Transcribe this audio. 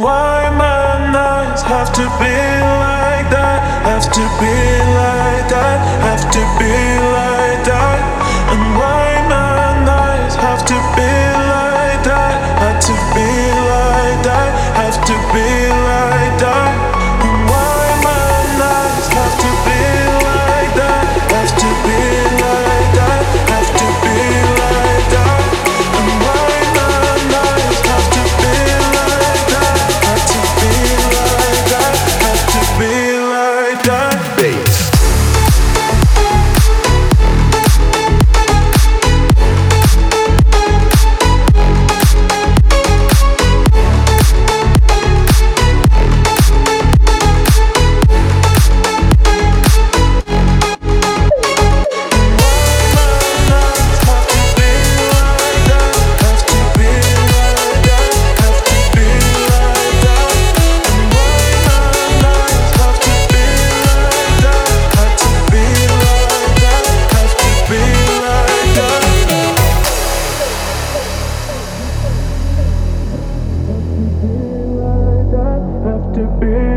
Why my nights have to be like that? Have to be like that? Have to be. to be.